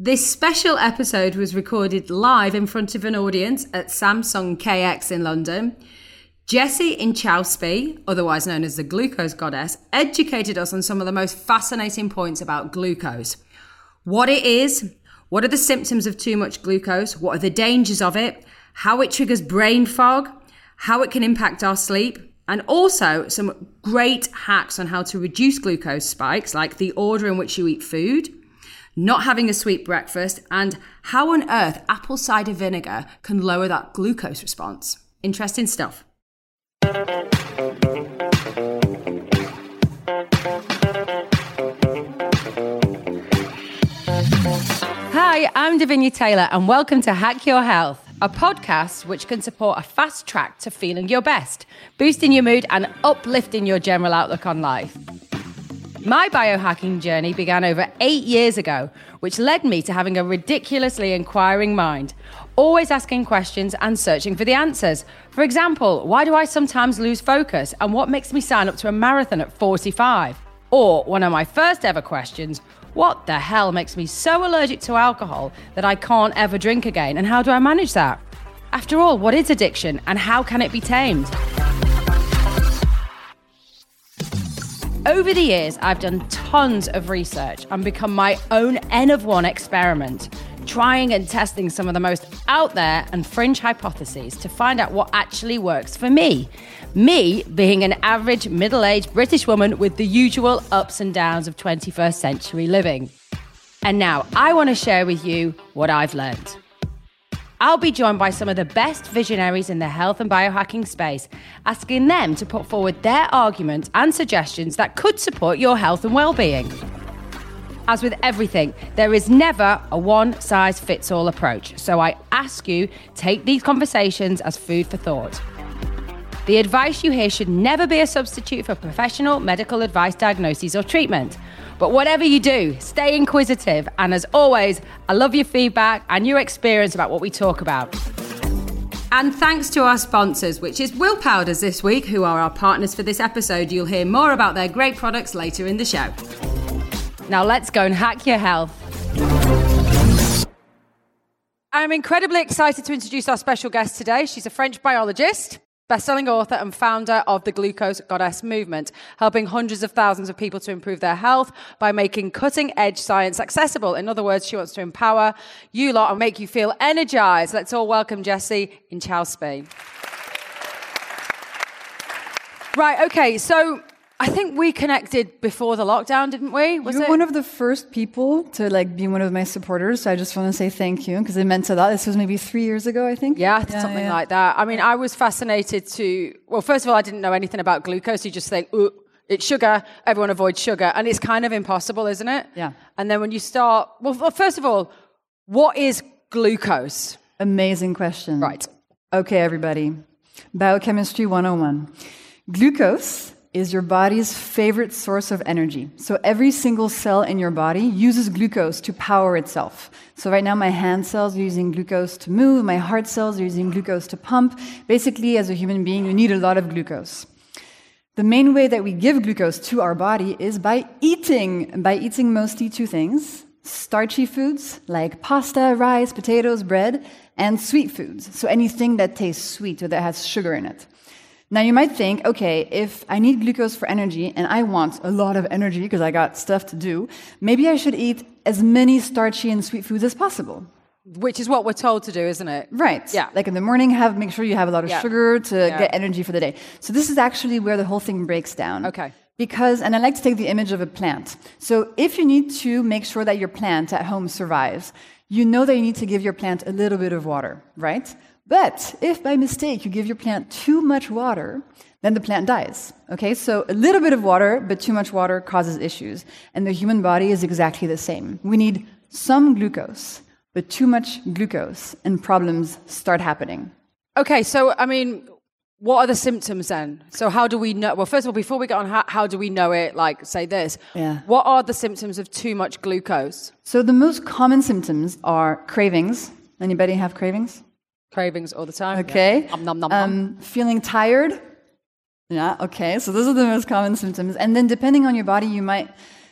This special episode was recorded live in front of an audience at Samsung KX in London. Jessie Inchauspé, otherwise known as the glucose goddess, educated us on some of the most fascinating points about glucose. What it is, what are the symptoms of too much glucose, what are the dangers of it, how it triggers brain fog, how it can impact our sleep, and also some great hacks on how to reduce glucose spikes, like the order in which you eat food, not having a sweet breakfast, and how on earth apple cider vinegar can lower that glucose response. Interesting stuff. Hi, I'm Davinia Taylor, and welcome to Hack Your Health, a podcast which can support a fast track to feeling your best, boosting your mood, and uplifting your general outlook on life. My biohacking journey began over eight years ago, which led me to having a ridiculously inquiring mind, always asking questions and searching for the answers. For example, why do I sometimes lose focus and what makes me sign up to a marathon at 45? Or one of my first ever questions, what the hell makes me so allergic to alcohol that I can't ever drink again and how do I manage that? After all, what is addiction and how can it be tamed? Over the years, I've done tons of research and become my own N of one experiment, trying and testing some of the most out there and fringe hypotheses to find out what actually works for me. Me being an average middle aged British woman with the usual ups and downs of 21st century living. And now I want to share with you what I've learned. I'll be joined by some of the best visionaries in the health and biohacking space, asking them to put forward their arguments and suggestions that could support your health and well-being. As with everything, there is never a one size fits all approach. So I ask you, take these conversations as food for thought. The advice you hear should never be a substitute for professional medical advice, diagnosis, or treatment. But whatever you do, stay inquisitive. And as always, I love your feedback and your experience about what we talk about. And thanks to our sponsors, which is Will Powders this week, who are our partners for this episode. You'll hear more about their great products later in the show. Now let's go and hack your health. I'm incredibly excited to introduce our special guest today. She's a French biologist Best-selling author and founder of the Glucose Goddess movement, helping hundreds of thousands of people to improve their health by making cutting-edge science accessible. In other words, she wants to empower you lot and make you feel energized. Let's all welcome Jessie in Inchauspé. Right, okay, so I think we connected before the lockdown, didn't we? Was You're it? one of the first people to like be one of my supporters. So I just want to say thank you because it meant a lot. This was maybe three years ago, I think. Yeah, yeah something yeah. like that. I mean, I was fascinated to. Well, first of all, I didn't know anything about glucose. You just think, ooh, it's sugar. Everyone avoids sugar, and it's kind of impossible, isn't it? Yeah. And then when you start, well, first of all, what is glucose? Amazing question. Right. Okay, everybody. Biochemistry 101. Glucose is your body's favorite source of energy. So every single cell in your body uses glucose to power itself. So right now my hand cells are using glucose to move, my heart cells are using glucose to pump. Basically, as a human being, you need a lot of glucose. The main way that we give glucose to our body is by eating, by eating mostly two things. Starchy foods like pasta, rice, potatoes, bread, and sweet foods. So anything that tastes sweet or that has sugar in it. Now you might think, okay, if I need glucose for energy and I want a lot of energy because I got stuff to do, maybe I should eat as many starchy and sweet foods as possible. Which is what we're told to do, isn't it? Right. Yeah. Like in the morning, have make sure you have a lot of yeah. sugar to yeah. get energy for the day. So this is actually where the whole thing breaks down. Okay. Because, and I like to take the image of a plant. So if you need to make sure that your plant at home survives, you know that you need to give your plant a little bit of water, right? But if by mistake you give your plant too much water, then the plant dies. Okay, so a little bit of water, but too much water causes issues. And the human body is exactly the same. We need some glucose, but too much glucose, and problems start happening. Okay, so I mean, what are the symptoms then? So how do we know? Well, first of all, before we get on, how, how do we know it? Like, say this. Yeah. What are the symptoms of too much glucose? So the most common symptoms are cravings. Anybody have cravings? Cravings all the time. Okay. Yeah. Nom, nom, nom, um, feeling tired. Yeah, okay. So those are the most common symptoms. And then depending on your body, you might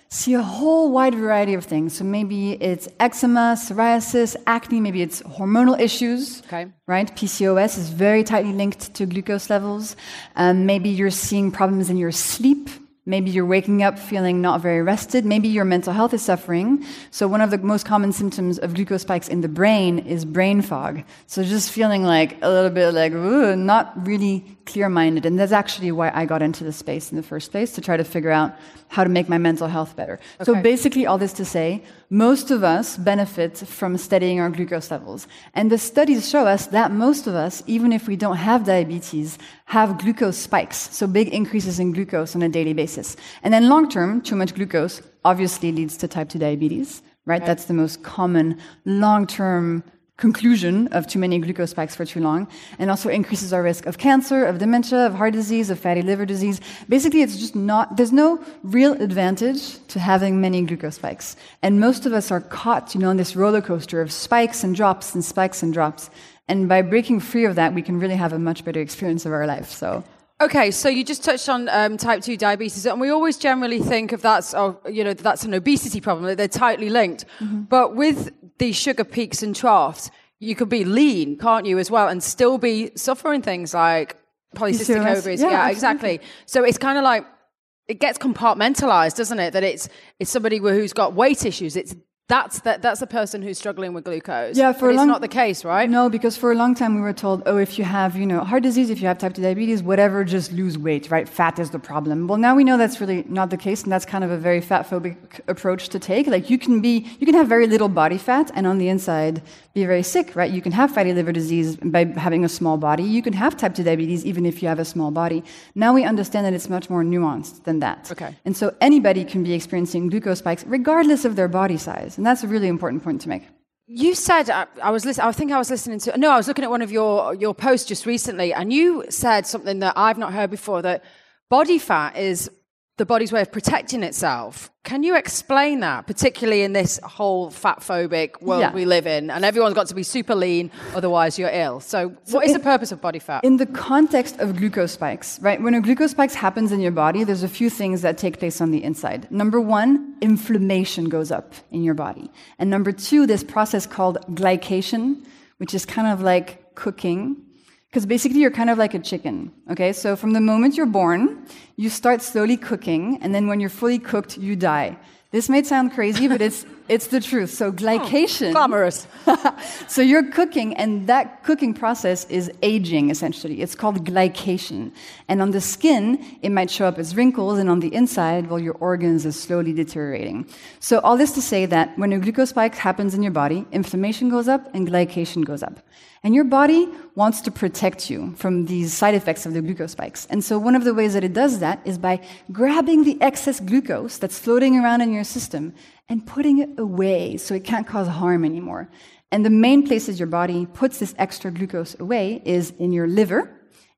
see a whole wide variety of things. So maybe it's eczema, psoriasis, acne, maybe it's hormonal issues. Okay. Right? PCOS is very tightly linked to glucose levels. Um, maybe you're seeing problems in your sleep. Maybe you're waking up feeling not very rested. Maybe your mental health is suffering. So, one of the most common symptoms of glucose spikes in the brain is brain fog. So, just feeling like a little bit like, ooh, not really clear minded. And that's actually why I got into this space in the first place to try to figure out how to make my mental health better. Okay. So basically, all this to say, most of us benefit from studying our glucose levels. And the studies show us that most of us, even if we don't have diabetes, have glucose spikes, so big increases in glucose on a daily basis. And then long term, too much glucose obviously leads to type 2 diabetes, right? right. That's the most common long term conclusion of too many glucose spikes for too long, and also increases our risk of cancer, of dementia, of heart disease, of fatty liver disease. Basically, it's just not, there's no real advantage to having many glucose spikes. And most of us are caught, you know, on this roller coaster of spikes and drops and spikes and drops. And by breaking free of that, we can really have a much better experience of our life. So. Okay, so you just touched on um, type two diabetes, and we always generally think of that's, oh, you know, that's an obesity problem. that They're tightly linked, mm-hmm. but with these sugar peaks and troughs, you could be lean, can't you, as well, and still be suffering things like polycystic ovaries. Yeah, yeah exactly. So it's kind of like it gets compartmentalized, doesn't it? That it's it's somebody who's got weight issues. It's that's that, that's a person who's struggling with glucose. Yeah, for but a long, it's not the case, right? No, because for a long time we were told, oh, if you have you know heart disease, if you have type two diabetes, whatever, just lose weight, right? Fat is the problem. Well, now we know that's really not the case, and that's kind of a very fat phobic approach to take. Like you can be, you can have very little body fat, and on the inside be very sick, right? You can have fatty liver disease by having a small body. You can have type two diabetes even if you have a small body. Now we understand that it's much more nuanced than that. Okay. And so anybody can be experiencing glucose spikes regardless of their body size, and that's a really important important point to make. You said I, I was listening. I think I was listening to. No, I was looking at one of your your posts just recently, and you said something that I've not heard before. That body fat is the body's way of protecting itself. Can you explain that, particularly in this whole fat phobic world yeah. we live in? And everyone's got to be super lean, otherwise you're ill. So, so what is in, the purpose of body fat? In the context of glucose spikes, right? When a glucose spike happens in your body, there's a few things that take place on the inside. Number one, inflammation goes up in your body. And number two, this process called glycation, which is kind of like cooking because basically, you're kind of like a chicken. Okay, so from the moment you're born, you start slowly cooking, and then when you're fully cooked, you die. This may sound crazy, but it's it's the truth. So hmm. glycation. Oh, glamorous. so you're cooking, and that cooking process is aging. Essentially, it's called glycation. And on the skin, it might show up as wrinkles, and on the inside, well, your organs are slowly deteriorating. So all this to say that when a glucose spike happens in your body, inflammation goes up and glycation goes up. And your body wants to protect you from these side effects of the glucose spikes. And so, one of the ways that it does that is by grabbing the excess glucose that's floating around in your system and putting it away so it can't cause harm anymore. And the main places your body puts this extra glucose away is in your liver,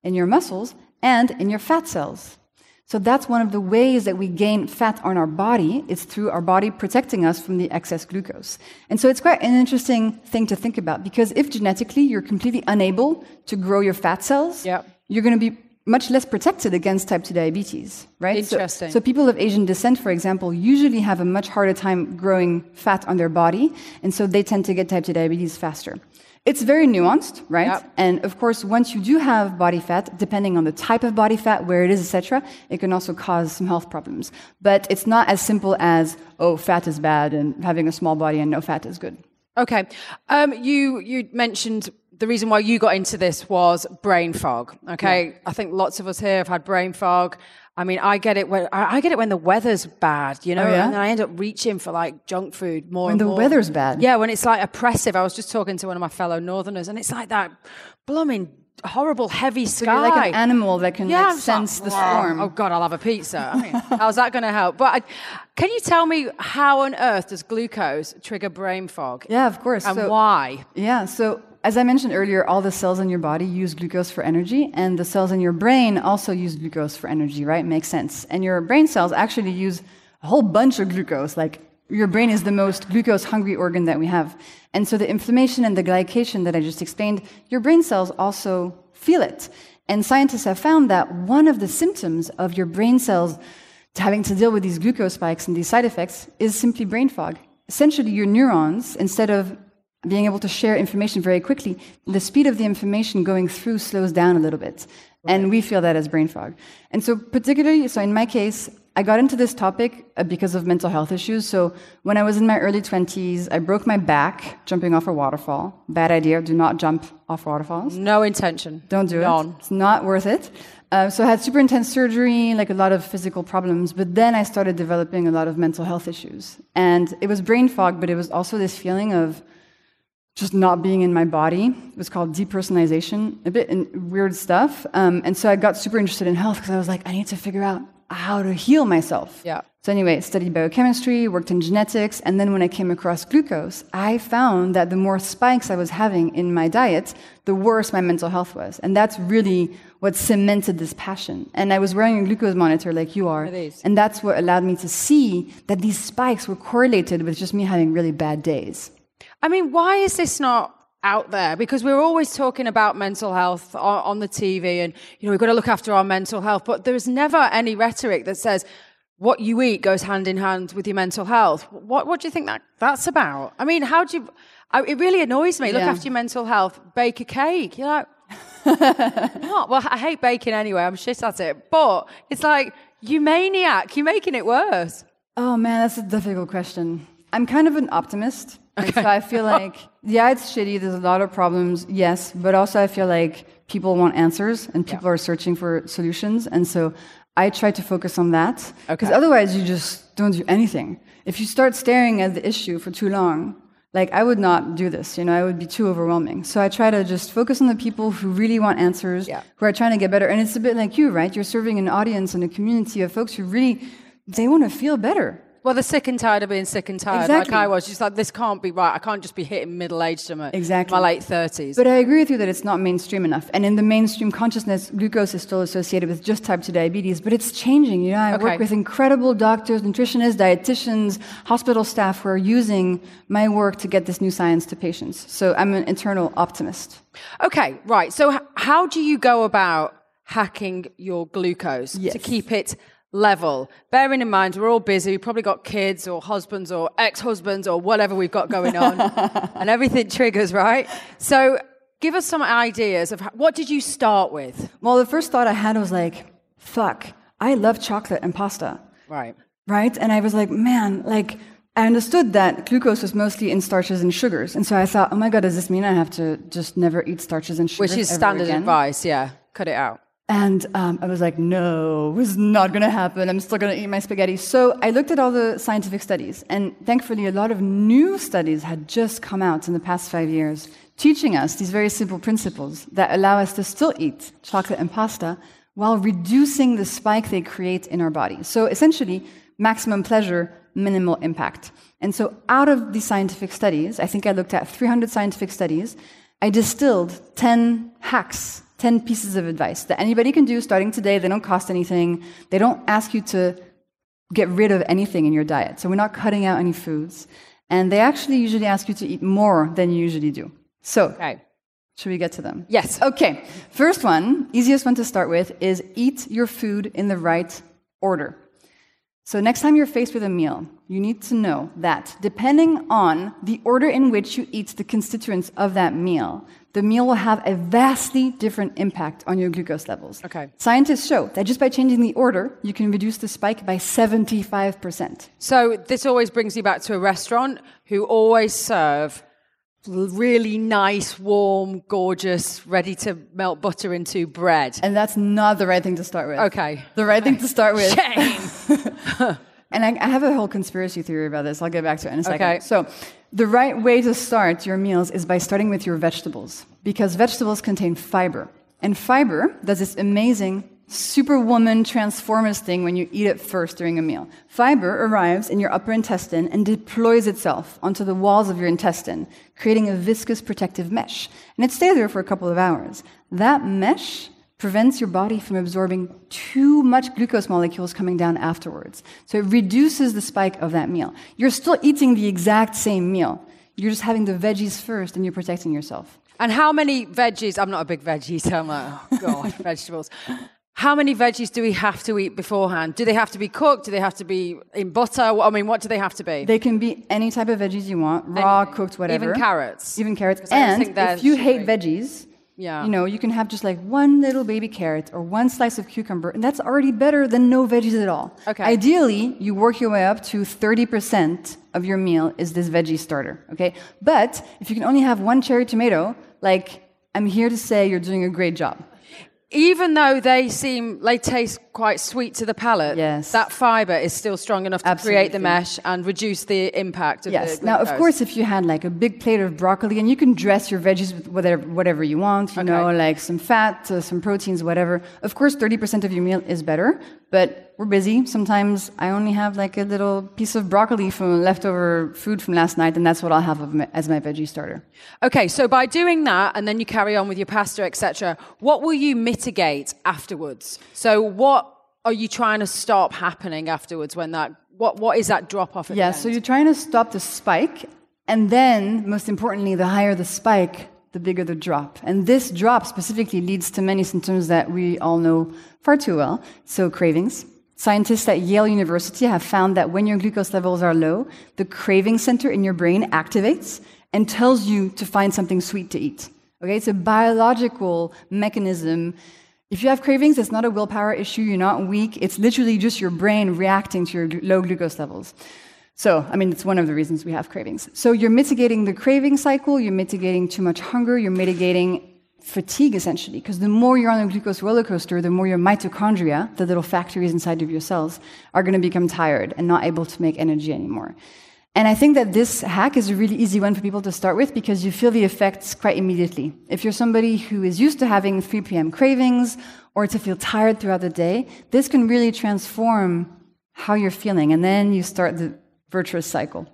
in your muscles, and in your fat cells. So that's one of the ways that we gain fat on our body. It's through our body protecting us from the excess glucose. And so it's quite an interesting thing to think about because if genetically you're completely unable to grow your fat cells, yep. you're going to be much less protected against type 2 diabetes, right? Interesting. So, so, people of Asian descent, for example, usually have a much harder time growing fat on their body, and so they tend to get type 2 diabetes faster. It's very nuanced, right? Yep. And of course, once you do have body fat, depending on the type of body fat, where it is, etc., it can also cause some health problems. But it's not as simple as oh, fat is bad and having a small body and no fat is good. Okay, um, you you mentioned the reason why you got into this was brain fog. Okay, yeah. I think lots of us here have had brain fog. I mean, I get it when I get it when the weather's bad, you know, oh, yeah? and I end up reaching for like junk food more. When the more. weather's bad, yeah, when it's like oppressive. I was just talking to one of my fellow Northerners, and it's like that blooming horrible heavy sky. So like an animal that can yeah, like, sense like, the storm. Oh God, I'll have a pizza. I mean, how's that going to help? But I, can you tell me how on earth does glucose trigger brain fog? Yeah, of course. And so, why? Yeah, so as I mentioned earlier, all the cells in your body use glucose for energy, and the cells in your brain also use glucose for energy, right? Makes sense. And your brain cells actually use a whole bunch of glucose. Like, your brain is the most glucose hungry organ that we have. And so, the inflammation and the glycation that I just explained, your brain cells also feel it. And scientists have found that one of the symptoms of your brain cells having to deal with these glucose spikes and these side effects is simply brain fog. Essentially, your neurons, instead of being able to share information very quickly, the speed of the information going through slows down a little bit. And we feel that as brain fog. And so, particularly, so in my case, I got into this topic uh, because of mental health issues. So, when I was in my early 20s, I broke my back jumping off a waterfall. Bad idea. Do not jump off waterfalls. No intention. Don't do None. it. It's not worth it. Uh, so I had super intense surgery, like a lot of physical problems. But then I started developing a lot of mental health issues. And it was brain fog, but it was also this feeling of just not being in my body. It was called depersonalization, a bit weird stuff. Um, and so I got super interested in health because I was like, I need to figure out how to heal myself. Yeah. So anyway, studied biochemistry, worked in genetics, and then when I came across glucose, I found that the more spikes I was having in my diet, the worse my mental health was. And that's really what cemented this passion. And I was wearing a glucose monitor like you are. And that's what allowed me to see that these spikes were correlated with just me having really bad days. I mean, why is this not out there? Because we're always talking about mental health on, on the TV and, you know, we've got to look after our mental health, but there's never any rhetoric that says what you eat goes hand in hand with your mental health. What, what do you think that that's about? I mean, how do you, I, it really annoys me. Look Yeah. after your mental health, bake a cake. You're like, what? Well, I hate baking anyway. I'm shit at it. But it's like, you maniac, you're making it worse. Oh man, that's a difficult question. I'm kind of an optimist. And so I feel like, yeah, it's shitty. There's a lot of problems, yes, but also I feel like people want answers and people are searching for solutions. And so I try to focus on that because Okay. otherwise you just don't do anything. If you start staring at the issue for too long, like I would not do this, you know, I would be too overwhelming. So I try to just focus on the people who really want answers, Yeah. who are trying to get better. And it's a bit like you, right? You're serving an audience and a community of folks who really they want to feel better. Well, they're sick and tired of being sick and tired, Exactly. like I was. Just like this can't be right. I can't just be hitting middle age to my, Exactly. my late thirties. But I agree with you that it's not mainstream enough. And in the mainstream consciousness, glucose is still associated with just type 2 diabetes, but it's changing. You know, I Okay. work with incredible doctors, nutritionists, dietitians, hospital staff who are using my work to get this new science to patients. So I'm an internal optimist. Okay, right. So, h- how do you go about hacking your glucose Yes. to keep it level? Bearing in mind, we're all busy. We've probably got kids or husbands or ex husbands or whatever we've got going on, and everything triggers, right? So, give us some ideas of how, what did you start with? Well, the first thought I had was like, fuck, I love chocolate and pasta. Right. right? And I was like, man, like, I understood that glucose was mostly in starches and sugars. And so I thought, oh my God, does this mean I have to just never eat starches and sugars? Which is standard again? advice. Yeah. Cut it out. And um, I was like, no, it's not going to happen. I'm still going to eat my spaghetti. So I looked at all the scientific studies. And thankfully, a lot of new studies had just come out in the past five years teaching us these very simple principles that allow us to still eat chocolate and pasta while reducing the spike they create in our body. So essentially, maximum pleasure, minimal impact. And so out of these scientific studies, I think I looked at 300 scientific studies, I distilled 10 hacks 10 pieces of advice that anybody can do starting today. They don't cost anything. They don't ask you to get rid of anything in your diet. So we're not cutting out any foods. And they actually usually ask you to eat more than you usually do. So, Okay. should we get to them? Yes. Okay. First one, easiest one to start with, is eat your food in the right order. So, next time you're faced with a meal, you need to know that depending on the order in which you eat the constituents of that meal, the meal will have a vastly different impact on your glucose levels. Okay. Scientists show that just by changing the order, you can reduce the spike by 75%. So this always brings you back to a restaurant who always serve really nice, warm, gorgeous, ready to melt butter into bread. And that's not the right thing to start with. Okay. The right thing to start with. Shame. And I, I have a whole conspiracy theory about this. I'll get back to it in a second. Okay. So, the right way to start your meals is by starting with your vegetables, because vegetables contain fiber. And fiber does this amazing superwoman transformers thing when you eat it first during a meal. Fiber arrives in your upper intestine and deploys itself onto the walls of your intestine, creating a viscous protective mesh. And it stays there for a couple of hours. That mesh prevents your body from absorbing too much glucose molecules coming down afterwards. So it reduces the spike of that meal. You're still eating the exact same meal. You're just having the veggies first and you're protecting yourself. and how many veggies? I'm not a big veggie eater. I'm like, oh God, vegetables. How many veggies do we have to eat beforehand? Do they have to be cooked? Do they have to be in butter? I mean, what do they have to be? They can be any type of veggies you want, raw, Anything. cooked, whatever. Even carrots? Even carrots. And if you hate veggies, Yeah. you know, you can have just like one little baby carrot or one slice of cucumber, and that's already better than no veggies at all. Okay. Ideally, you work your way up to 30% of your meal is this veggie starter, okay? But if you can only have one cherry tomato, like, I'm here to say you're doing a great job. Even though they seem, they taste quite sweet to the palate, Yes. that fiber is still strong enough to create the mesh and reduce the impact of Yes. the Now, of course, if you had like a big plate of broccoli, and you can dress your veggies with whatever, whatever you want, you know, like some fat, uh, some proteins, whatever. Of course, 30% of your meal is better, but we're busy. Sometimes I only have like a little piece of broccoli from leftover food from last night, and that's what I'll have my- as my veggie starter. Okay, so by doing that, and then you carry on with your pasta, etc., what will you mitigate afterwards? So, what are you trying to stop happening afterwards when that? What what is that drop off? Yeah, the so you're trying to stop the spike, and then, most importantly, the higher the spike, the bigger the drop. And this drop specifically leads to many symptoms that we all know far too well. So, cravings. Scientists at Yale University have found that when your glucose levels are low, the craving center in your brain activates and tells you to find something sweet to eat. Okay, it's a biological mechanism. If you have cravings, it's not a willpower issue, you're not weak, it's literally just your brain reacting to your low glucose levels. So, I mean, it's one of the reasons we have cravings. So, you're mitigating the craving cycle, you're mitigating too much hunger, you're mitigating fatigue essentially, because the more you're on a glucose roller coaster, the more your mitochondria, the little factories inside of your cells, are going to become tired and not able to make energy anymore. And I think that this hack is a really easy one for people to start with because you feel the effects quite immediately. If you're somebody who is used to having 3 p.m. cravings or to feel tired throughout the day, this can really transform how you're feeling. And then you start the virtuous cycle.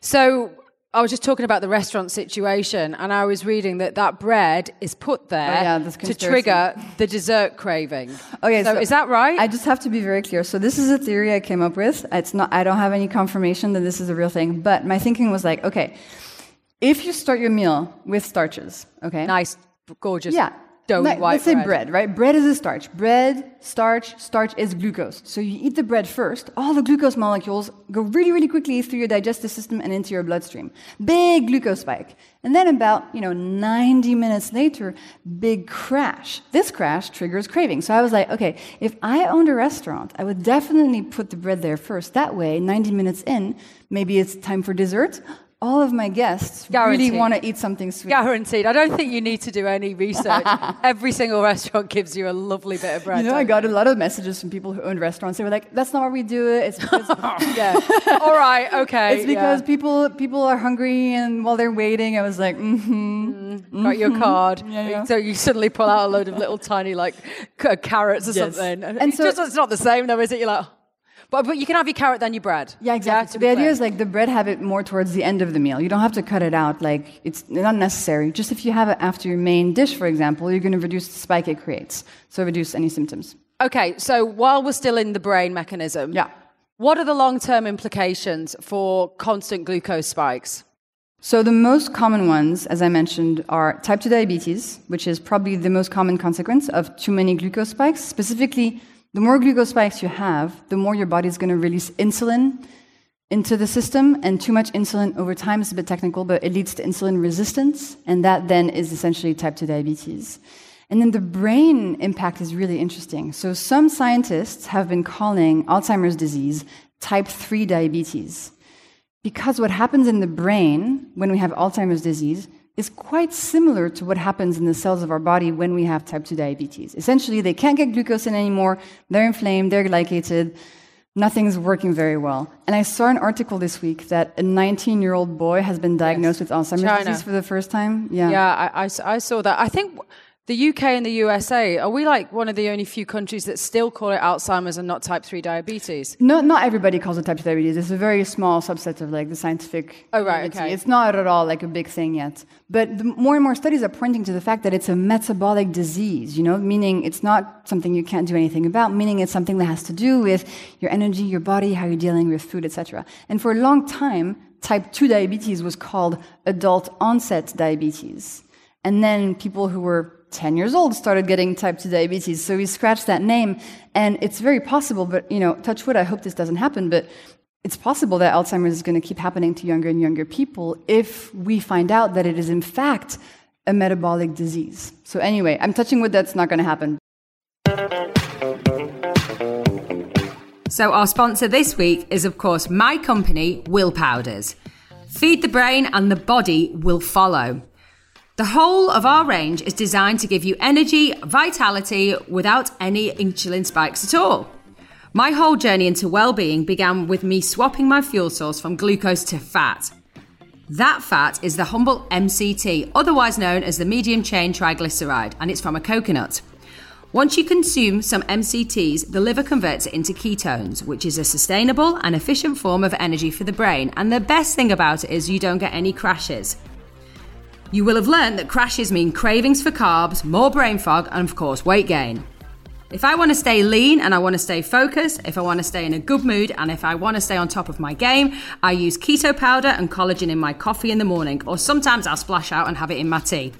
So I was just talking about the restaurant situation, and I was reading that that bread is put oh, there Oh, yeah, to trigger the dessert craving. Okay, so, is that right? I just have to be very clear. So this is a theory I came up with. It's not. I don't have any confirmation that this is a real thing. But my thinking was like, okay, if you start your meal with starches, okay, nice, gorgeous, yeah, doughy Like, let's say bread. bread, right? Bread is a starch. Bread, starch, starch is glucose. So you eat the bread first. All the glucose molecules go really, really quickly through your digestive system and into your bloodstream. Big glucose spike. And then about, you know, 90 minutes later, big crash. This crash triggers craving. So I was like, okay, if I owned a restaurant, I would definitely put the bread there first. That way, 90 minutes in, maybe it's time for dessert. All of my guests Guaranteed. really want to eat something sweet. Guaranteed. I don't think you need to do any research. Every single restaurant gives you a lovely bit of bread. You know, I got a lot of messages from people who owned restaurants. They were like, "That's not why we do it. It's because, yeah. All right. Okay. it's because yeah. people people are hungry, and while they're waiting, I was like, mm-hmm. got your card. Yeah, yeah. So you suddenly pull out a load of little tiny like carrots or Yes. something. And it's so- just it's not the same though, is it? You're like, but but you can have your carrot then your bread. yeah, exactly. be the idea is like the bread have it more towards the end of the meal. You don't have to cut it out. Like it's not necessary. Just if you have it after your main dish, for example, you're going to reduce the spike it creates. So reduce any symptoms. Okay, so while we're still in the brain mechanism, Yeah. what are the long-term implications for constant glucose spikes? So the most common ones, as I mentioned, are type 2 diabetes, which is probably the most common consequence of too many glucose spikes. Specifically, the more glucose spikes you have, the more your body is going to release insulin into the system, and too much insulin over time is a bit technical, but it leads to insulin resistance, and that then is essentially type 2 diabetes. And then the brain impact is really interesting. So some scientists have been calling Alzheimer's disease type 3 diabetes. Because what happens in the brain when we have Alzheimer's disease is quite similar to what happens in the cells of our body when we have type 2 diabetes. Essentially, they can't get glucose in anymore, they're inflamed, they're glycated, nothing's working very well. And I saw an article this week that a 19 year old boy has been diagnosed with Alzheimer's China. disease for the first time. Yeah. Yeah, I saw that. I think the UK and the USA are we like one of the only few countries that still call it Alzheimer's and not type three diabetes? No, not everybody calls it type 2 diabetes. It's a very small subset of like the scientific. Oh, right, community. okay. It's not at all like a big thing yet. But the more and more studies are pointing to the fact that it's a metabolic disease, you know, meaning it's not something you can't do anything about, meaning it's something that has to do with your energy, your body, how you're dealing with food, etc. And for a long time, type 2 diabetes was called adult onset diabetes. And then people who were 10 years old started getting type 2 diabetes. So we scratched that name. And it's very possible, but, you know, touch wood, I hope this doesn't happen, but it's possible that Alzheimer's is going to keep happening to younger and younger people if we find out that it is, in fact, a metabolic disease. So, anyway, I'm touching wood, that's not going to happen. So, our sponsor this week is, of course, my company, Will Powders. Feed the brain and the body will follow. The whole of our range is designed to give you energy, vitality without any insulin spikes at all. My whole journey into well-being began with me swapping my fuel source from glucose to fat. That fat is the humble MCT, otherwise known as the medium chain triglyceride, and it's from a coconut. Once you consume some MCTs, the liver converts it into ketones, which is a sustainable and efficient form of energy for the brain. And the best thing about it is you don't get any crashes. You will have learned that crashes mean cravings for carbs, more brain fog, and of course, weight gain. If I want to stay lean and I want to stay focused, if I want to stay in a good mood, and if I want to stay on top of my game, I use keto powder and collagen in my coffee in the morning, or sometimes I'll splash out and have it in my tea.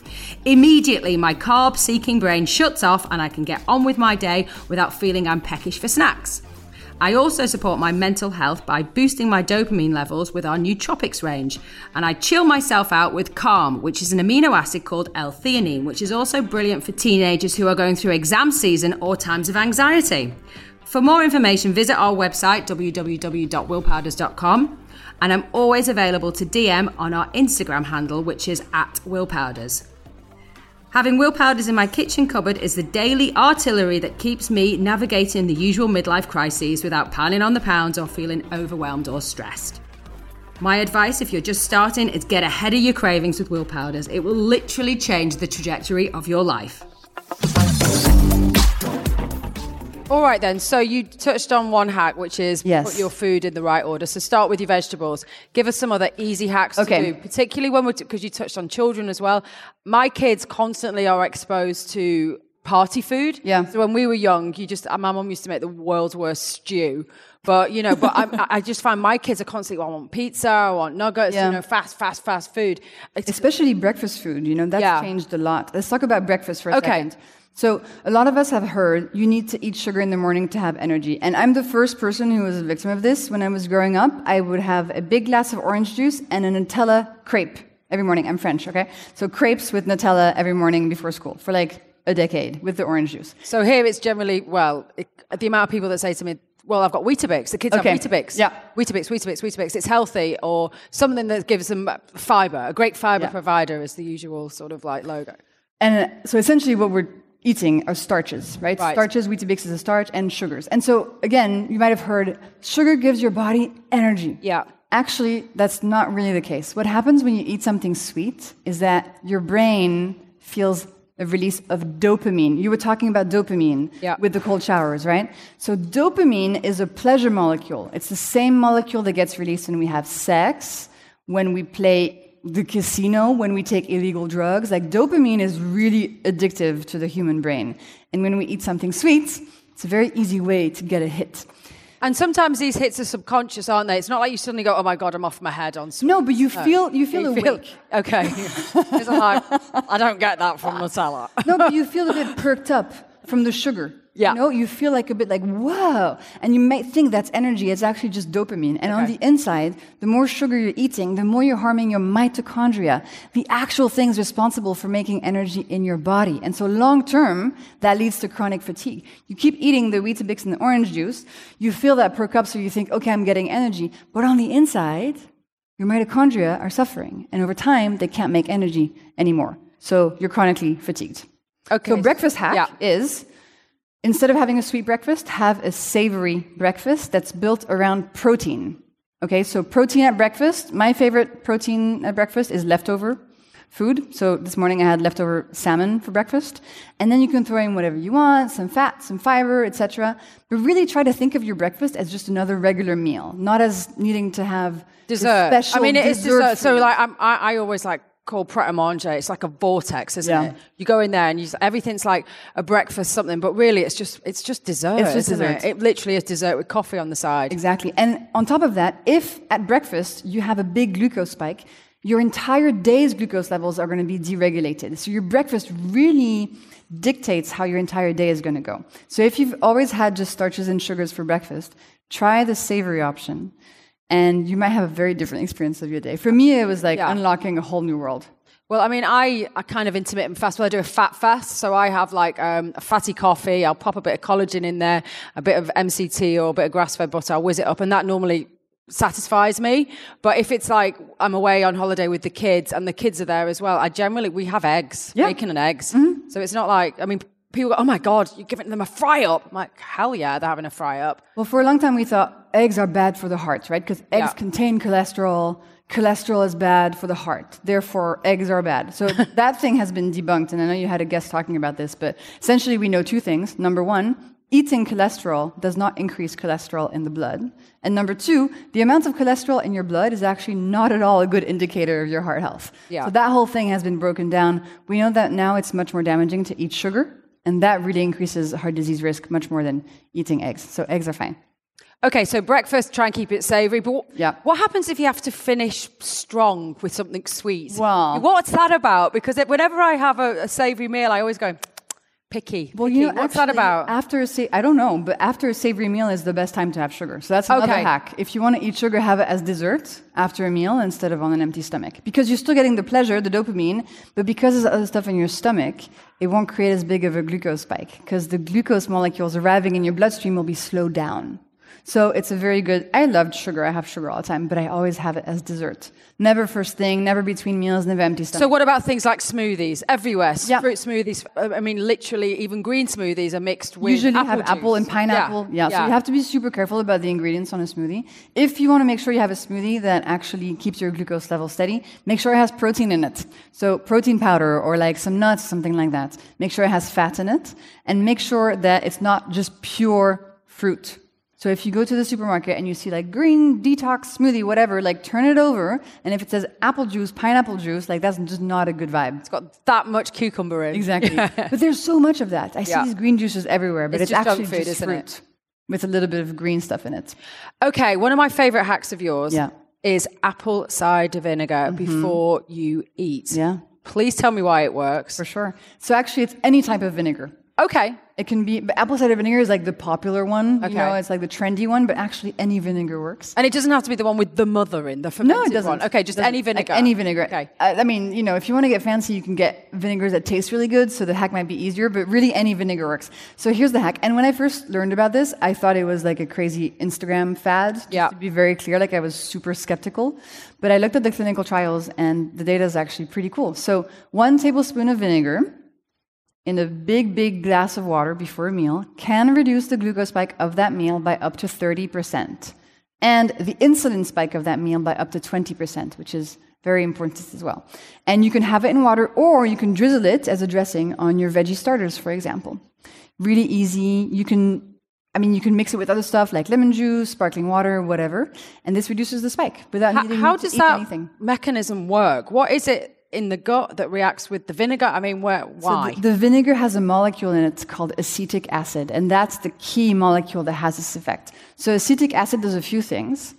Immediately, my carb seeking brain shuts off and I can get on with my day without feeling I'm peckish for snacks. I also support my mental health by boosting my dopamine levels with our nootropics range. And I chill myself out with Calm, which is an amino acid called L-theanine, which is also brilliant for teenagers who are going through exam season or times of anxiety. For more information, visit our website, www.willpowders.com. And I'm always available to DM on our Instagram handle, which is at willpowders. Having will powders in my kitchen cupboard is the daily artillery that keeps me navigating the usual midlife crises without piling on the pounds or feeling overwhelmed or stressed. My advice if you're just starting is get ahead of your cravings with will powders. It will literally change the trajectory of your life. All right, then. So you touched on one hack, which is yes. put your food in the right order. So start with your vegetables. Give us some other easy hacks okay. to do, particularly when we're because you touched on children as well. My kids constantly are exposed to party food. Yeah. So when we were young, you just uh, my mum used to make the world's worst stew. But you know, but I, I, just find my kids are constantly, oh, I want pizza, I want nuggets, yeah. you know, fast, fast, fast food. It's, Especially breakfast food. You know, that's yeah. changed a lot. Let's talk about breakfast for a okay. second. So a lot of us have heard you need to eat sugar in the morning to have energy. And I'm the first person who was a victim of this. When I was growing up, I would have a big glass of orange juice and a Nutella crepe every morning. I'm French, okay? So crepes with Nutella every morning before school for like a decade with the orange juice. So here it's generally, well, it, the amount of people that say to me, well, I've got Weetabix. The kids okay. have Weetabix. Yeah. Weetabix, Weetabix, Weetabix. It's healthy or something that gives them fiber. A great fiber yeah. provider is the usual sort of like logo. And uh, so essentially what we're eating are starches, right? right. Starches, Weetabix is a starch, and sugars. And so, again, you might have heard sugar gives your body energy. Yeah. Actually, that's not really the case. What happens when you eat something sweet is that your brain feels a release of dopamine. You were talking about dopamine yeah. with the cold showers, right? So, dopamine is a pleasure molecule. It's the same molecule that gets released when we have sex, when we play the casino when we take illegal drugs. Like dopamine is really addictive to the human brain. And when we eat something sweet, it's a very easy way to get a hit. And sometimes these hits are subconscious, aren't they? It's not like you suddenly go, "Oh my god, I'm off my head on." Sweet. No, but you feel you feel you awake. Feel, okay, like, I don't get that from Nutella. no, but you feel a bit perked up from the sugar. Yeah. You know, you feel like a bit like, whoa. And you may think that's energy. It's actually just dopamine. And okay. on the inside, the more sugar you're eating, the more you're harming your mitochondria, the actual things responsible for making energy in your body. And so long term, that leads to chronic fatigue. You keep eating the Weetabix and the orange juice, you feel that perk up, so you think, okay, I'm getting energy. But on the inside, your mitochondria are suffering. And over time, they can't make energy anymore. So you're chronically fatigued. Okay. So breakfast hack yeah. is Instead of having a sweet breakfast, have a savory breakfast that's built around protein. Okay, so protein at breakfast. My favorite protein at breakfast is leftover food. So this morning I had leftover salmon for breakfast. And then you can throw in whatever you want, some fat, some fiber, etc. But really try to think of your breakfast as just another regular meal, not as needing to have dessert. I mean, it is dessert. So like I'm, I, I always like called Pret a Manger. It's like a vortex, isn't yeah. it? You go in there and you, everything's like a breakfast something, but really it's just it's just dessert. It's just dessert. It? it? literally is dessert with coffee on the side. Exactly. And on top of that, if at breakfast you have a big glucose spike, your entire day's glucose levels are going to be deregulated. So your breakfast really dictates how your entire day is going to go. So if you've always had just starches and sugars for breakfast, try the savory option and you might have a very different experience of your day. For me, it was like Yeah. unlocking a whole new world. Well, I mean, I, I kind of intermittent fast. Well, I do a fat fast. So I have like um, a fatty coffee. I'll pop a bit of collagen in there, a bit of MCT or a bit of grass fed butter. I'll whiz it up. And that normally satisfies me. But if it's like I'm away on holiday with the kids and the kids are there as well, I generally, we have eggs, Yeah. bacon and eggs. So it's not like, I mean, people go, oh my God, you're giving them a fry up. I'm like, hell yeah, they're having a fry up. Well, for a long time, we thought eggs are bad for the heart, right? Because eggs Yeah. contain cholesterol. Cholesterol is bad for the heart. Therefore, eggs are bad. So that thing has been debunked. And I know you had a guest talking about this, but essentially, we know two things. Number one, eating cholesterol does not increase cholesterol in the blood. And number two, the amount of cholesterol in your blood is actually not at all a good indicator of your heart health. Yeah. So that whole thing has been broken down. We know that now it's much more damaging to eat sugar. And that really increases heart disease risk much more than eating eggs. So eggs are fine. Okay, so breakfast, try and keep it savoury. But what, Yeah. what happens if you have to finish strong with something sweet? Well- what's that about? Because it, whenever I have a, a savoury meal, I always go picky. Well, picky. you know, what's that about? After a sa- I don't know, but after a savory meal is the best time to have sugar. So that's another Okay. hack. If you want to eat sugar, have it as dessert after a meal instead of on an empty stomach, because you're still getting the pleasure, the dopamine, but because there's other stuff in your stomach, it won't create as big of a glucose spike because the glucose molecules arriving in your bloodstream will be slowed down. So it's a very good. I loved sugar. I have sugar all the time, but I always have it as dessert. Never first thing. Never between meals. Never empty stomach. so what about things like smoothies? Everywhere, Yeah. fruit smoothies. I mean, literally, even green smoothies are mixed with usually apple have apple and pineapple. Yeah. so you have to be super careful about the ingredients on a smoothie. If you want to make sure you have a smoothie that actually keeps your glucose level steady, make sure it has protein in it. So protein powder or like some nuts, something like that. Make sure it has fat in it, and make sure that it's not just pure fruit. So if you go to the supermarket and you see like green detox smoothie, whatever, like turn it over, and if it says apple juice, pineapple juice, like that's just not a good vibe. It's got that much cucumber in. It. Exactly. but there's so much of that. I see these green juices everywhere, but It's it's, actually food, just isn't it? fruit with a little bit of green stuff in it. Okay, one of my favorite hacks of yours Yeah. is apple cider vinegar mm-hmm. before you eat. Yeah. Please tell me why it works. For sure. So actually, it's any type of vinegar. Okay. It can be, but apple cider vinegar is like the popular one. Okay. You know, it's like the trendy one, but actually any vinegar works. And it doesn't have to be the one with the mother in, the fermented No, it doesn't. one. Okay, just Doesn't. any Like vinegar. any vinegar. Okay. I, I mean, you know, if you want to get fancy, you can get vinegars that taste really good, so the hack might be easier, but really any vinegar works. So here's the hack. And when I first learned about this, I thought it was like a crazy Instagram fad. Yeah. To be very clear, like I was super skeptical. But I looked at the clinical trials, and the data is actually pretty cool. So one tablespoon of vinegar in a big, big glass of water before a meal can reduce the glucose spike of that meal by up to 30%, and the insulin spike of that meal by up to 20%, which is very important as well. And you can have it in water, or you can drizzle it as a dressing on your veggie starters, for example. Really easy. You can I mean, you can mix it with other stuff like lemon juice, sparkling water, whatever, and this reduces the spike without How, needing how to does eat that anything. mechanism work? What is it in the gut that reacts with the vinegar? I mean, where, why? So the, the vinegar has a molecule in it called acetic acid, and that's the key molecule that has this effect. So acetic acid does a few things.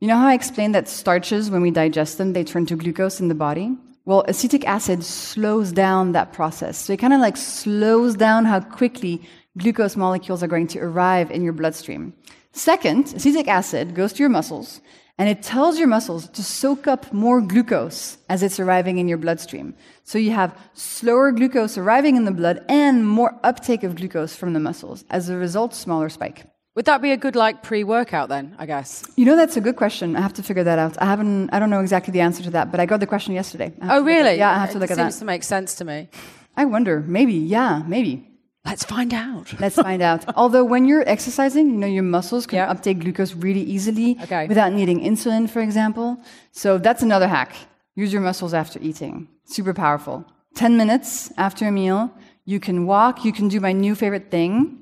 You know how I explained that starches, when we digest them, they turn to glucose in the body? Well, acetic acid slows down that process. So it kind of like slows down how quickly glucose molecules are going to arrive in your bloodstream. Second, acetic acid goes to your muscles and it tells your muscles to soak up more glucose as it's arriving in your bloodstream. So you have slower glucose arriving in the blood and more uptake of glucose from the muscles. As a result, smaller spike. Would that be a good like pre-workout then? I guess. You know, that's a good question. I have to figure that out. I haven't, I don't know exactly the answer to that, but I got the question yesterday. Oh, to look at- really? yeah, I have to it look at that. Seems to make sense to me. I wonder. Maybe. Yeah, maybe. Let's find out. Let's find out. Although when you're exercising, you know, your muscles can Yeah. uptake glucose really easily Okay. without needing insulin, for example. So that's another hack. Use your muscles after eating. Super powerful. 10 minutes after a meal, you can walk, you can do my new favorite thing,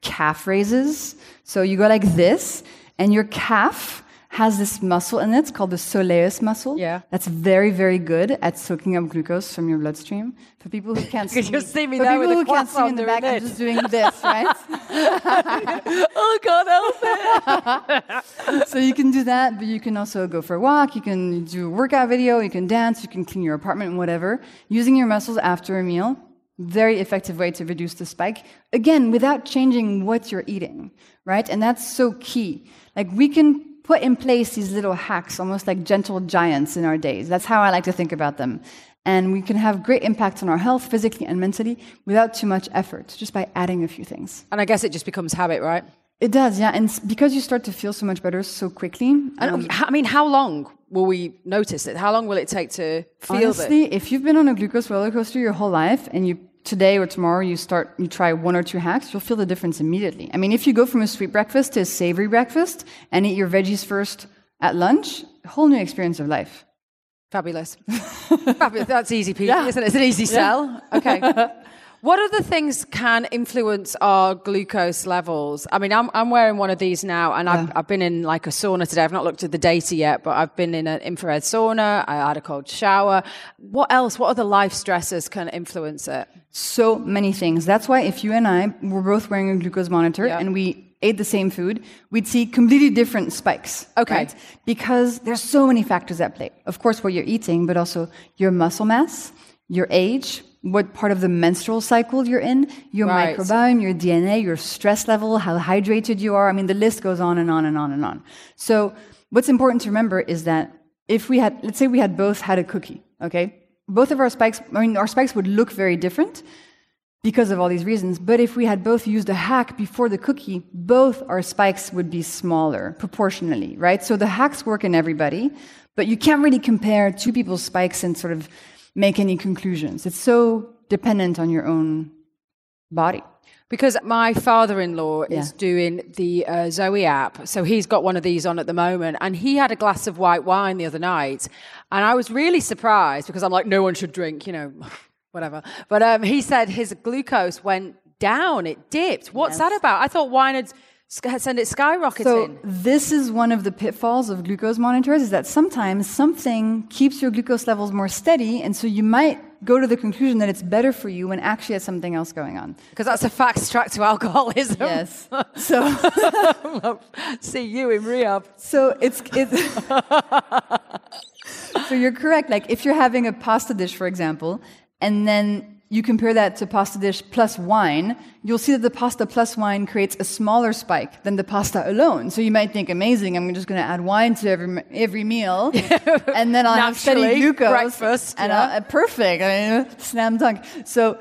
calf raises. So you go like this, and your calf has this muscle in it called the soleus muscle. Yeah. That's very, very good at soaking up glucose from your bloodstream. For people who can't see, you see me for people with who can't see me in the back, I'm just doing this, right? oh God, help it! so you can do that, but you can also go for a walk, you can do a workout video, you can dance, you can clean your apartment, whatever. Using your muscles after a meal, very effective way to reduce the spike. Again, without changing what you're eating, right? And that's so key. Like we can put in place these little hacks, almost like gentle giants in our days. That's how I like to think about them. And we can have great impact on our health, physically and mentally, without too much effort, just by adding a few things. And I guess it just becomes habit, right? It does, yeah. And because you start to feel so much better so quickly, And um, h- I mean, how long will we notice it? How long will it take to feel it? Honestly, if you've been on a glucose roller coaster your whole life and you today or tomorrow you start you try one or two hacks, you'll feel the difference immediately. I mean, if you go from a sweet breakfast to a savory breakfast and eat your veggies first at lunch, a whole new experience of life. Fabulous. Fabulous. That's easy, Peter, isn't it? It's an easy sell. Okay. What other things can influence our glucose levels? I mean, I'm, I'm wearing one of these now, and I've, I've been in like a sauna today. I've not looked at the data yet, but I've been in an infrared sauna. I had a cold shower. What else? What other life stressors can influence it? So many things. That's why if you and I were both wearing a glucose monitor Yeah. and we ate the same food, we'd see completely different spikes. Okay. right? Because there's so many factors at play. Of course, what you're eating, but also your muscle mass, your age, what part of the menstrual cycle you're in, your Right. microbiome, your DNA, your stress level, how hydrated you are. I mean, the list goes on and on and on and on. So, what's important to remember is that if we had, let's say we had both had a cookie, okay? Both of our spikes, I mean, our spikes would look very different because of all these reasons. But if we had both used a hack before the cookie, both our spikes would be smaller proportionally, right? So the hacks work in everybody, but you can't really compare two people's spikes and sort of make any conclusions. It's so dependent on your own body. Because my father-in-law is doing the uh, Zoe app, so he's got one of these on at the moment, and he had a glass of white wine the other night, and I was really surprised because I'm like, no one should drink, you know, whatever. But um, he said his glucose went down; it dipped. What's that about? I thought wine had send it skyrocketing. So this is one of the pitfalls of glucose monitors is that sometimes something keeps your glucose levels more steady, and so you might go to the conclusion that it's better for you when actually it's something else going on. because that's a fast track to alcoholism. Yes. so See you in rehab. So it's it's so you're correct. Like if you're having a pasta dish, for example, and then you compare that to pasta dish plus wine, you'll see that the pasta plus wine creates a smaller spike than the pasta alone. So you might think, amazing, I'm just going to add wine to every every meal, and then I'll have steady glucose. breakfast, and yeah. I'll- uh, perfect. I mean, slam dunk. So.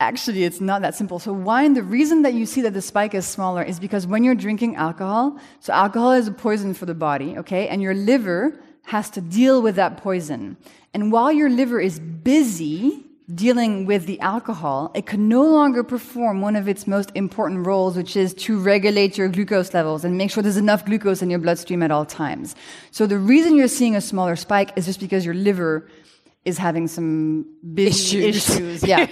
Actually, it's not that simple. So, wine, the reason that you see that the spike is smaller is because when you're drinking alcohol, so alcohol is a poison for the body, okay? And your liver has to deal with that poison. And while your liver is busy dealing with the alcohol, it can no longer perform one of its most important roles, which is to regulate your glucose levels and make sure there's enough glucose in your bloodstream at all times. So, the reason you're seeing a smaller spike is just because your liver is having some big Issues. issues. Yeah.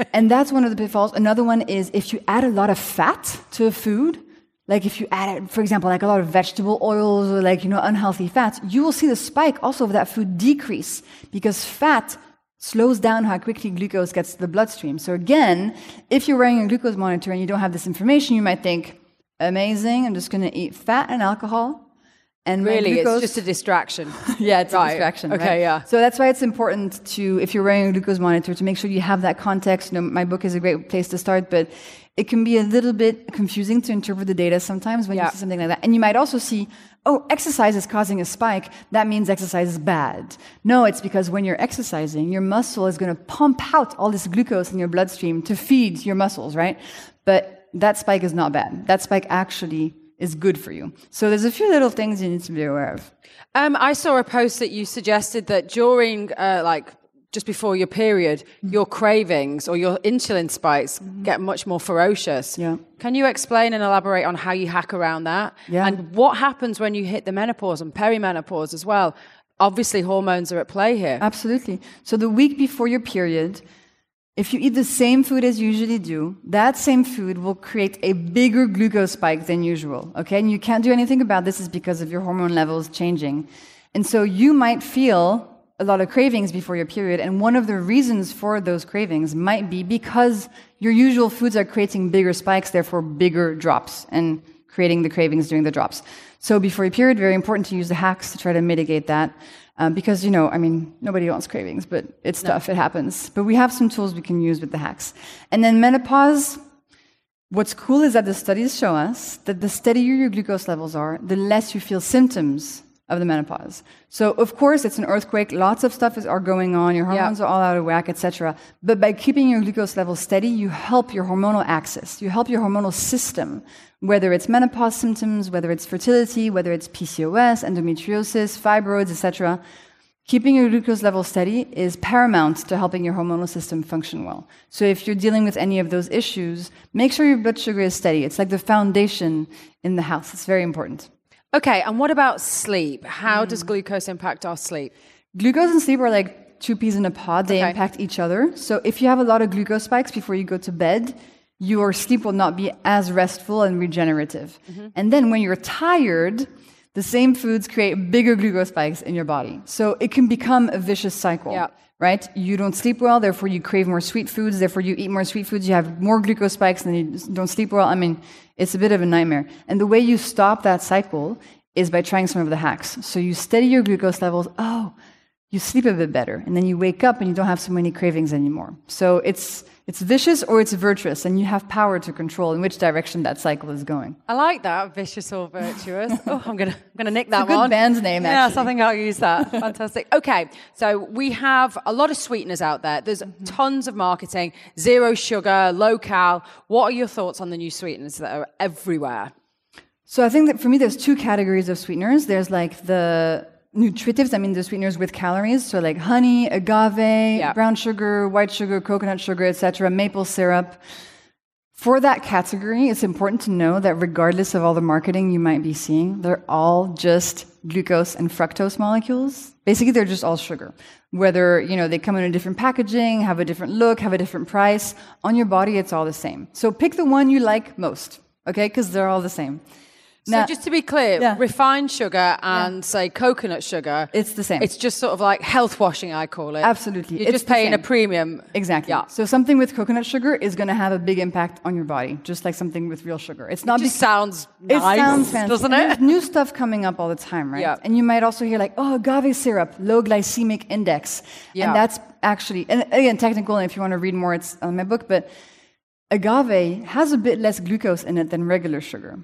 and that's one of the pitfalls. Another one is if you add a lot of fat to a food, like if you add, for example, like a lot of vegetable oils or like, you know, unhealthy fats, you will see the spike also of that food decrease because fat slows down how quickly glucose gets to the bloodstream. So again, if you're wearing a glucose monitor and you don't have this information, you might think, amazing, I'm just going to eat fat and alcohol. And Really, glucose- it's just a distraction. yeah, it's Right. a distraction. Okay, right? yeah. So that's why it's important to, if you're wearing a glucose monitor, to make sure you have that context. You know, my book is a great place to start, but it can be a little bit confusing to interpret the data sometimes when Yeah. you see something like that. And you might also see, oh, exercise is causing a spike. That means exercise is bad. No, it's because when you're exercising, your muscle is going to pump out all this glucose in your bloodstream to feed your muscles, right? But that spike is not bad. That spike actually is good for you. So there's a few little things you need to be aware of. Um, I saw a post that you suggested that during, uh, like, just before your period, Mm-hmm. your cravings or your insulin spikes get much more ferocious. Yeah. Can you explain and elaborate on how you hack around that? Yeah. And what happens when you hit the menopause and perimenopause as well? Obviously, hormones are at play here. Absolutely. So the week before your period, If you eat the same food as you usually do, that same food will create a bigger glucose spike than usual. Okay, and you can't do anything about this is because of your hormone levels changing. And so you might feel a lot of cravings before your period, and one of the reasons for those cravings might be because your usual foods are creating bigger spikes, therefore bigger drops, and creating the cravings during the drops. So before your period, very important to use the hacks to try to mitigate that. Um, because, you know, I mean, nobody wants cravings, but it's no. tough, it happens. But we have some tools we can use with the hacks. And then menopause, what's cool is that the studies show us that the steadier your glucose levels are, the less you feel symptoms of the menopause. So of course it's an earthquake. Lots of stuff is, are going on. Your hormones are all out of whack, etc. But by keeping your glucose levels steady, you help your hormonal axis. You help your hormonal system, whether it's menopause symptoms, whether it's fertility, whether it's PCOS, endometriosis, fibroids, etc. Keeping your glucose level steady is paramount to helping your hormonal system function well. So if you're dealing with any of those issues, make sure your blood sugar is steady. It's like the foundation in the house. It's very important. Okay, and what about sleep? How mm. does glucose impact our sleep? Glucose and sleep are like two peas in a pod. They okay. impact each other. So if you have a lot of glucose spikes before you go to bed, your sleep will not be as restful and regenerative. Mm-hmm. And then when you're tired, the same foods create bigger glucose spikes in your body. So it can become a vicious cycle. Yeah. Right? You don't sleep well, therefore you crave more sweet foods, therefore you eat more sweet foods, you have more glucose spikes, and you don't sleep well. I mean, it's a bit of a nightmare. And the way you stop that cycle is by trying some of the hacks. So you steady your glucose levels. Oh, you sleep a bit better. And then you wake up and you don't have so many cravings anymore. So it's, it's vicious or it's virtuous, and you have power to control in which direction that cycle is going. I like that, vicious or virtuous. oh, I'm gonna I'm gonna nick that it's a good one. band's name, actually. Yes, I think I'll use that. Fantastic. Okay, so we have a lot of sweeteners out there. There's mm-hmm. tons of marketing, zero sugar, low cal. What are your thoughts on the new sweeteners that are everywhere? So I think that for me, there's two categories of sweeteners. There's like the nutritives, I mean the sweeteners with calories, so like honey, agave, yeah. brown sugar, white sugar, coconut sugar, etc., maple syrup. For that category, it's important to know that regardless of all the marketing you might be seeing, they're all just glucose and fructose molecules. Basically, they're just all sugar. Whether, you know, they come in a different packaging, have a different look, have a different price, on your body it's all the same. So pick the one you like most, okay? Because they're all the same. So just to be clear, yeah. refined sugar and yeah. say coconut sugar, it's the same. It's just sort of like health washing, I call it. Absolutely, you're it's just paying a premium. Exactly. Yeah. So something with coconut sugar is going to have a big impact on your body, just like something with real sugar. It's not. It just sounds. It nice, sounds fancy, doesn't it? New stuff coming up all the time, right? Yeah. And you might also hear like, oh, agave syrup, low glycemic index, yeah. and that's actually, and again, technical. And if you want to read more, it's on my book, but agave has a bit less glucose in it than regular sugar.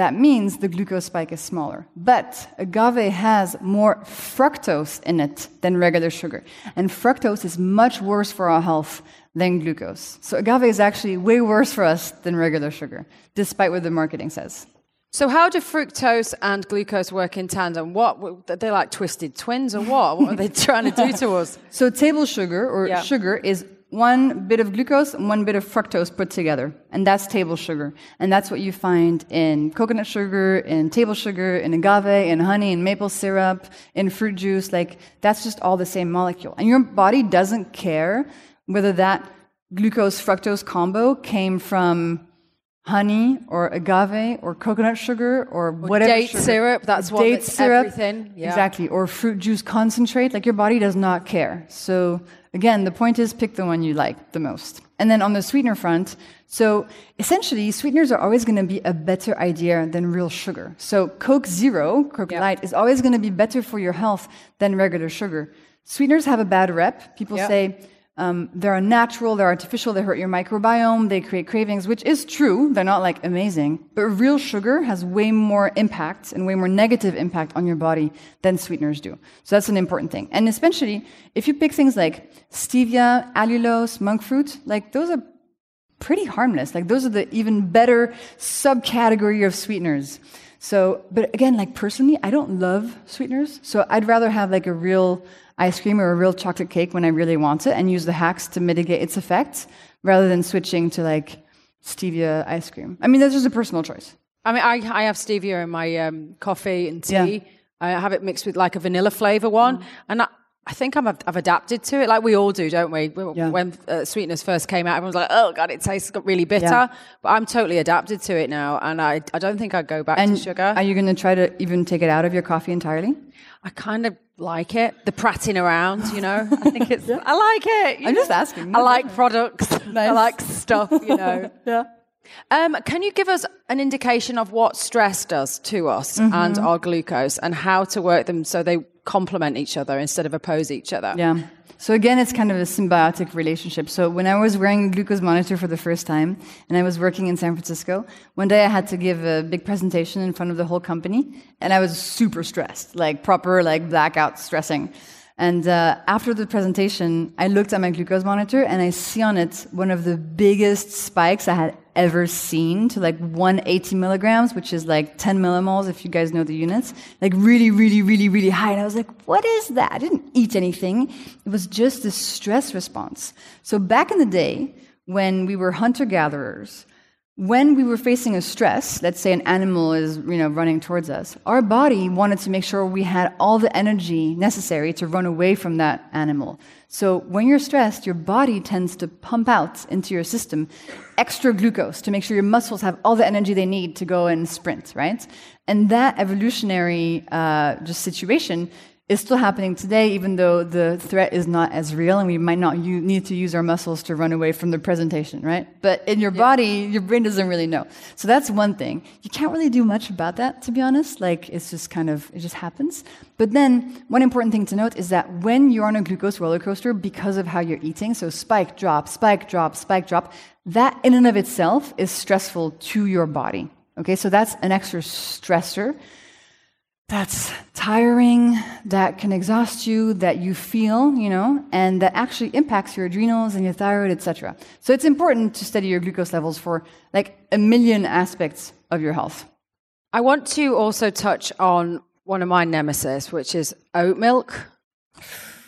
That means the glucose spike is smaller. But agave has more fructose in it than regular sugar. And fructose is much worse for our health than glucose. So agave is actually way worse for us than regular sugar, despite what the marketing says. So how do fructose and glucose work in tandem? What they're like twisted twins or what? What are they trying to do to us? So table sugar or yeah. sugar is one bit of glucose and one bit of fructose put together. And that's table sugar. And that's what you find in coconut sugar, in table sugar, in agave, in honey, in maple syrup, in fruit juice. Like, that's just all the same molecule. And your body doesn't care whether that glucose fructose combo came from honey or agave or coconut sugar or, or whatever date sugar. syrup that's what date syrup everything yeah. exactly or fruit juice concentrate like your body does not care so again the point is pick the one you like the most and then on the sweetener front so essentially sweeteners are always going to be a better idea than real sugar so coke zero coke yeah. light is always going to be better for your health than regular sugar sweeteners have a bad rep people yeah. say um, they're unnatural, they're artificial, they hurt your microbiome, they create cravings, which is true. They're not like amazing. But real sugar has way more impact and way more negative impact on your body than sweeteners do. So that's an important thing. And especially if you pick things like stevia, allulose, monk fruit, like those are pretty harmless. Like those are the even better subcategory of sweeteners. So, but again, like personally, I don't love sweeteners. So I'd rather have like a real ice cream or a real chocolate cake when I really want it and use the hacks to mitigate its effects rather than switching to like stevia ice cream. I mean, that's just a personal choice. I mean, I, I have stevia in my um, coffee and tea. Yeah. I have it mixed with like a vanilla flavor one. Mm. And I, I think I'm, I've adapted to it, like we all do, don't we? Yeah. When uh, sweetness first came out, everyone was like, "Oh God, it tastes really bitter." Yeah. But I'm totally adapted to it now, and I, I don't think I'd go back And to sugar. are you going to try to even take it out of your coffee entirely? I kind of like it, the prattling around. You know, I think it's. I like it. I'm just asking. I like products. I like stuff. You know. Yeah. Um, can you give us an indication of what stress does to us Mm-hmm. and our glucose and how to work them so they complement each other instead of oppose each other? Yeah. So again, it's kind of a symbiotic relationship. So when I was wearing glucose monitor for the first time, and I was working in San Francisco, one day I had to give a big presentation in front of the whole company, and I was super stressed, like proper like blackout stressing. And uh, after the presentation, I looked at my glucose monitor, and I see on it one of the biggest spikes I had ever seen to like 180 milligrams, which is like 10 millimoles, if you guys know the units. Like really, really, really, really high. And I was like, what is that? I didn't eat anything. It was just a stress response. So back in the day, when we were hunter gatherers, when we were facing a stress, let's say an animal is you know running towards us, our body wanted to make sure we had all the energy necessary to run away from that animal. So when you're stressed, your body tends to pump out into your system extra glucose to make sure your muscles have all the energy they need to go and sprint, right? And that evolutionary uh, just situation is still happening today, even though the threat is not as real, and we might not u- need to use our muscles to run away from the presentation, right? But in your body, your brain doesn't really know. So that's one thing. You can't really do much about that, to be honest. Like it's just kind of it just happens. But then one important thing to note is that when you're on a glucose roller coaster, because of how you're eating, so spike, drop, spike, drop, spike, drop, that in and of itself is stressful to your body. Okay, so that's an extra stressor that's tiring, that can exhaust you, that you feel, you know, and that actually impacts your adrenals and your thyroid, etc. So it's important to study your glucose levels for like a million aspects of your health. I want to also touch on one of my nemesis, which is oat milk.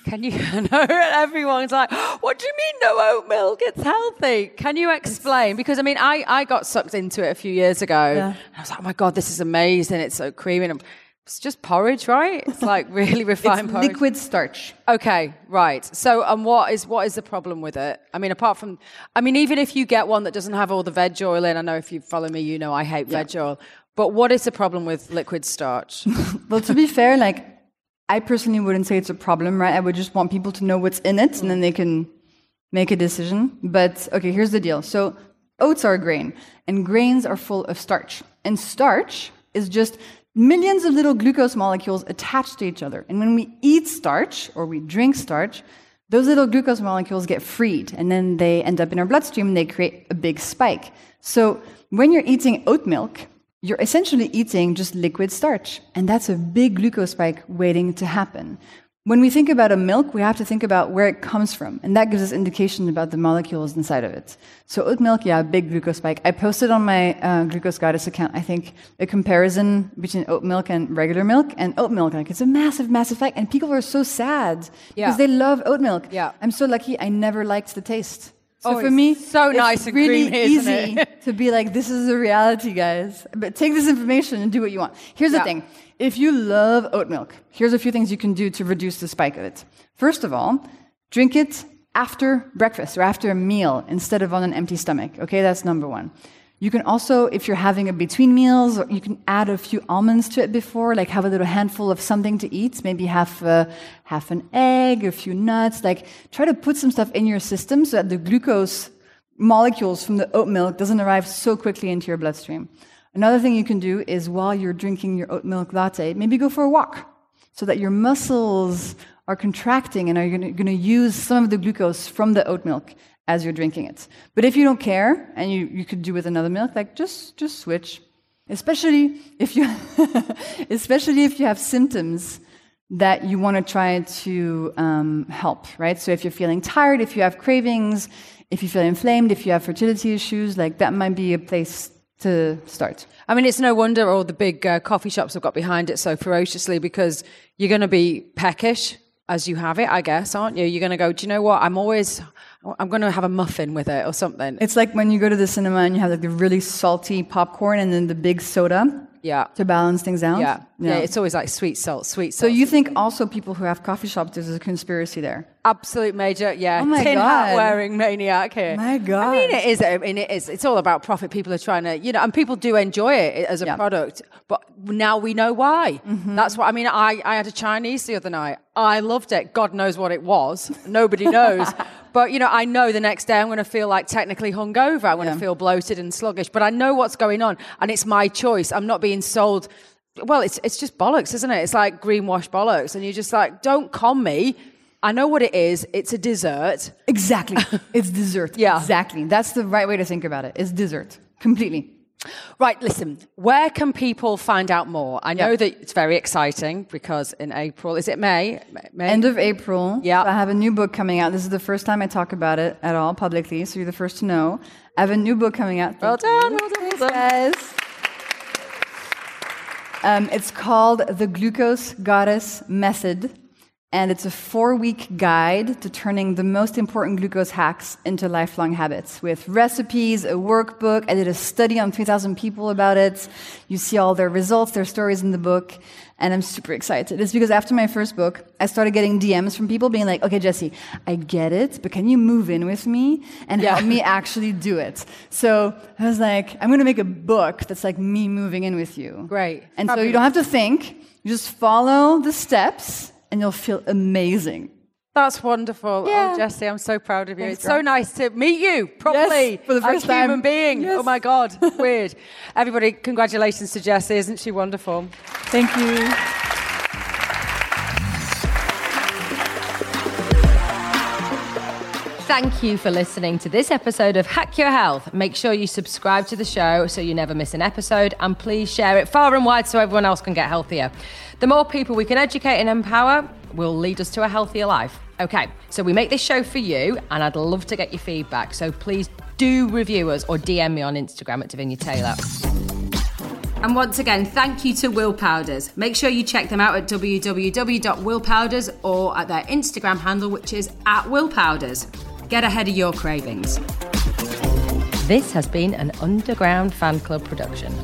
Can you? Know everyone's like, "What do you mean no oat milk? It's healthy." Can you explain? Because I mean, I, I got sucked into it a few years ago. Yeah. And I was like, "Oh my god, this is amazing! It's so creamy." And it's just porridge, right? It's like really refined It's porridge. liquid starch. Okay, right. So, um, what is what is the problem with it? I mean, apart from, I mean, even if you get one that doesn't have all the veg oil in, I know if you follow me, you know I hate veg oil. But what is the problem with liquid starch? Well, to be fair, like I personally wouldn't say it's a problem, right? I would just want people to know what's in it, and then they can make a decision. But okay, here's the deal. So oats are a grain, and grains are full of starch, and starch is just millions of little glucose molecules attached to each other. And when we eat starch or we drink starch, those little glucose molecules get freed, and then they end up in our bloodstream, and they create a big spike. So when you're eating oat milk, you're essentially eating just liquid starch, and that's a big glucose spike waiting to happen. When we think about a milk, we have to think about where it comes from, and that gives us indication about the molecules inside of it. So oat milk, yeah, big glucose spike. I posted on my uh, glucose goddess account, I think, a comparison between oat milk and regular milk, and oat milk, like it's a massive, massive spike, and people are so sad Yeah. because they love oat milk. Yeah. I'm so lucky. I never liked the taste. So Oh, for it's me, so it's nice and really creamy, easy to be like, this is a reality, guys. But take this information and do what you want. Here's Yeah. the thing if you love oat milk, here's a few things you can do to reduce the spike of it. First of all, drink it after breakfast or after a meal instead of on an empty stomach. Okay, that's number one. You can also, if you're having a between meals, you can add a few almonds to it before, like have a little handful of something to eat, maybe half, uh, half an egg, a few nuts. Like try to put some stuff in your system so that the glucose molecules from the oat milk doesn't arrive so quickly into your bloodstream. Another thing you can do is while you're drinking your oat milk latte, maybe go for a walk so that your muscles are contracting and are going to use some of the glucose from the oat milk as you're drinking it. But if you don't care and you, you could do with another milk, like just just switch. Especially if you especially if you have symptoms that you want to try to um, help, right? So if you're feeling tired, if you have cravings, if you feel inflamed, if you have fertility issues, like that might be a place to start. I mean, it's no wonder all the big uh, coffee shops have got behind it so ferociously because you're going to be peckish as you have it, I guess, aren't you? You're going to go, do you know what? I'm always, I'm going to have a muffin with it or something. It's like when you go to the cinema and you have like the really salty popcorn and then the big soda. Yeah. to balance things out. Yeah. yeah. It's always like sweet salt, sweet so you think also people who have coffee shops, there's a conspiracy there? Absolute major, yeah. Oh Tin hat wearing maniac here. My God, I mean, it is. I mean, it is. It's all about profit. People are trying to, you know, and people do enjoy it as a Yeah. product. But now we know why. Mm-hmm. That's what I mean. I, I had a Chinese the other night. I loved it. God knows what it was. Nobody knows. but you know, I know the next day I'm going to feel like technically hungover. I'm going to Yeah. feel bloated and sluggish. But I know what's going on, and it's my choice. I'm not being sold. Well, it's it's just bollocks, isn't it? It's like greenwash bollocks, and you're just like, don't con me. I know what it is. It's a dessert. Exactly. it's dessert. Yeah. Exactly. That's the right way to think about it. It's dessert. Completely. Right, listen, where can people find out more? I know Yeah. that it's very exciting because in April, is it May? May? End of April. Yeah. So I have a new book coming out. This is the first time I talk about it at all publicly, so you're the first to know. I have a new book coming out. Well done, you. well done, well done. Yes. Um, it's called The Glucose Goddess Method, and it's a four week guide to turning the most important glucose hacks into lifelong habits with recipes, a workbook. I did a study on 3,000 people about it. You see all their results, their stories in the book, and I'm super excited. It's because after my first book, I started getting DMs from people being like, okay, Jessie, I get it, but can you move in with me and Yeah. help me actually do it? So I was like, I'm going to make a book that's like me moving in with you. Right. And so you don't have to think, you just follow the steps and you'll feel amazing. That's wonderful. Oh, yeah. Oh, Jessie, I'm so proud of you. Thanks, it's so nice to meet you properly. Yes, for the first as a human being. Yes. Oh my God, weird. Everybody, congratulations to Jessie. Isn't she wonderful? Thank you. Thank you for listening to this episode of Hack Your Health. Make sure you subscribe to the show so you never miss an episode, and please share it far and wide so everyone else can get healthier. The more people we can educate and empower will lead us to a healthier life. Okay, so we make this show for you, and I'd love to get your feedback. So please do review us or DM me on Instagram at Davinia Taylor. And once again, thank you to Willpowders. Make sure you check them out at www.willpowders or at their Instagram handle, which is at Willpowders. Get ahead of your cravings. This has been an Underground Fan Club production.